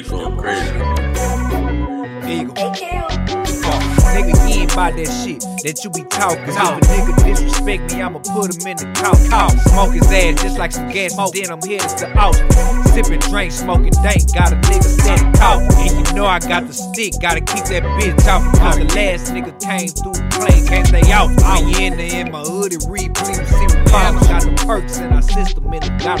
you from crazy. Eagle. Nigga, you ain't buy that shit that you be talking. No. If a nigga disrespect me, I'ma put him in the couch. couch. Smoke his ass just like some gas, Smoke. then I'm headed to Austin. Sipping drink, smoking dank, got a nigga standing talk. And you know I got the stick, gotta keep that bitch off. Cause the last nigga came through the plane, can't stay out. When you in there in my hoodie, perks in our system, in the got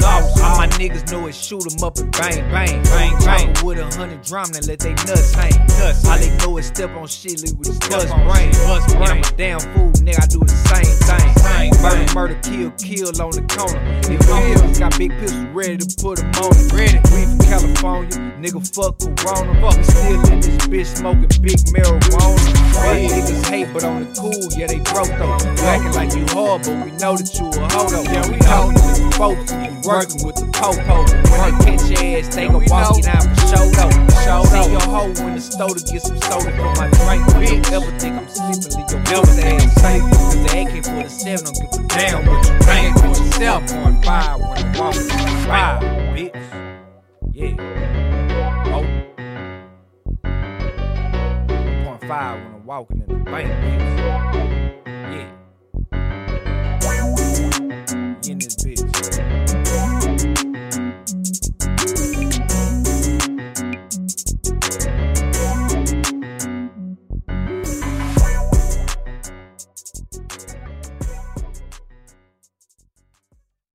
sauce. All my niggas know it, shoot 'em up and bang, bang, bang, bang. With a hundred drum and let they nuts hang. Nuts. All they know is step on shit, leave with the bust brain. Bust brain. I'm a damn fool, nigga, I do the same thing. Murder, murder, kill, kill on the corner. If pills, got big pistols ready to put 'em on it. Ready. We from California, nigga, fuck Corona. Fuck, still in this bitch smoking big marijuana. Hey, niggas hate, but on the cool, yeah, they broke though. You acting like you hard, but we know that you a though. Yeah, we know that you folks, you working with the popo. When they catch your ass, they gon' walk you down for show though. Show See your hoe in the store to get some soda for my drink. Bitch, ever think I'm sleeping, leave your never ass safe. Cause the AK-47 don't give a damn what you think. For yourself, on fire when I'm walking fire, bitch. Yeah. When I'm walking in the bank, bitch.